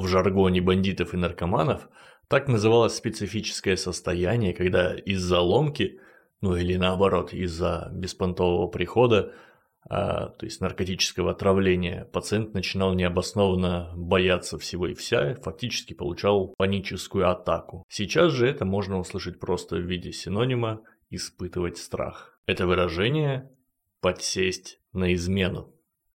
В жаргоне бандитов и наркоманов так называлось специфическое состояние, когда из-за ломки, ну или наоборот, из-за беспонтового прихода, а, то есть наркотического отравления, пациент начинал необоснованно бояться всего и вся, фактически получал паническую атаку. Сейчас же это можно услышать просто в виде синонима «испытывать страх». Это выражение «подсесть на измену».